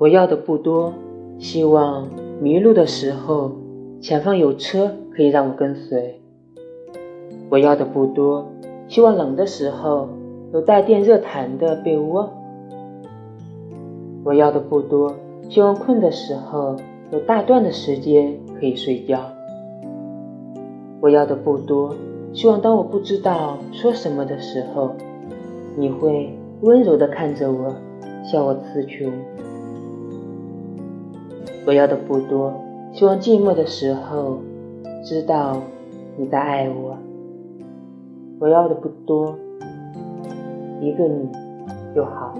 我要的不多，希望迷路的时候前方有车可以让我跟随。我要的不多，希望冷的时候有带电热毯的被窝。我要的不多，希望困的时候有大段的时间可以睡觉。我要的不多，希望当我不知道说什么的时候，你会温柔地看着我，笑我词穷。我要的不多，希望寂寞的时候知道你在爱我。我要的不多，一个你就好。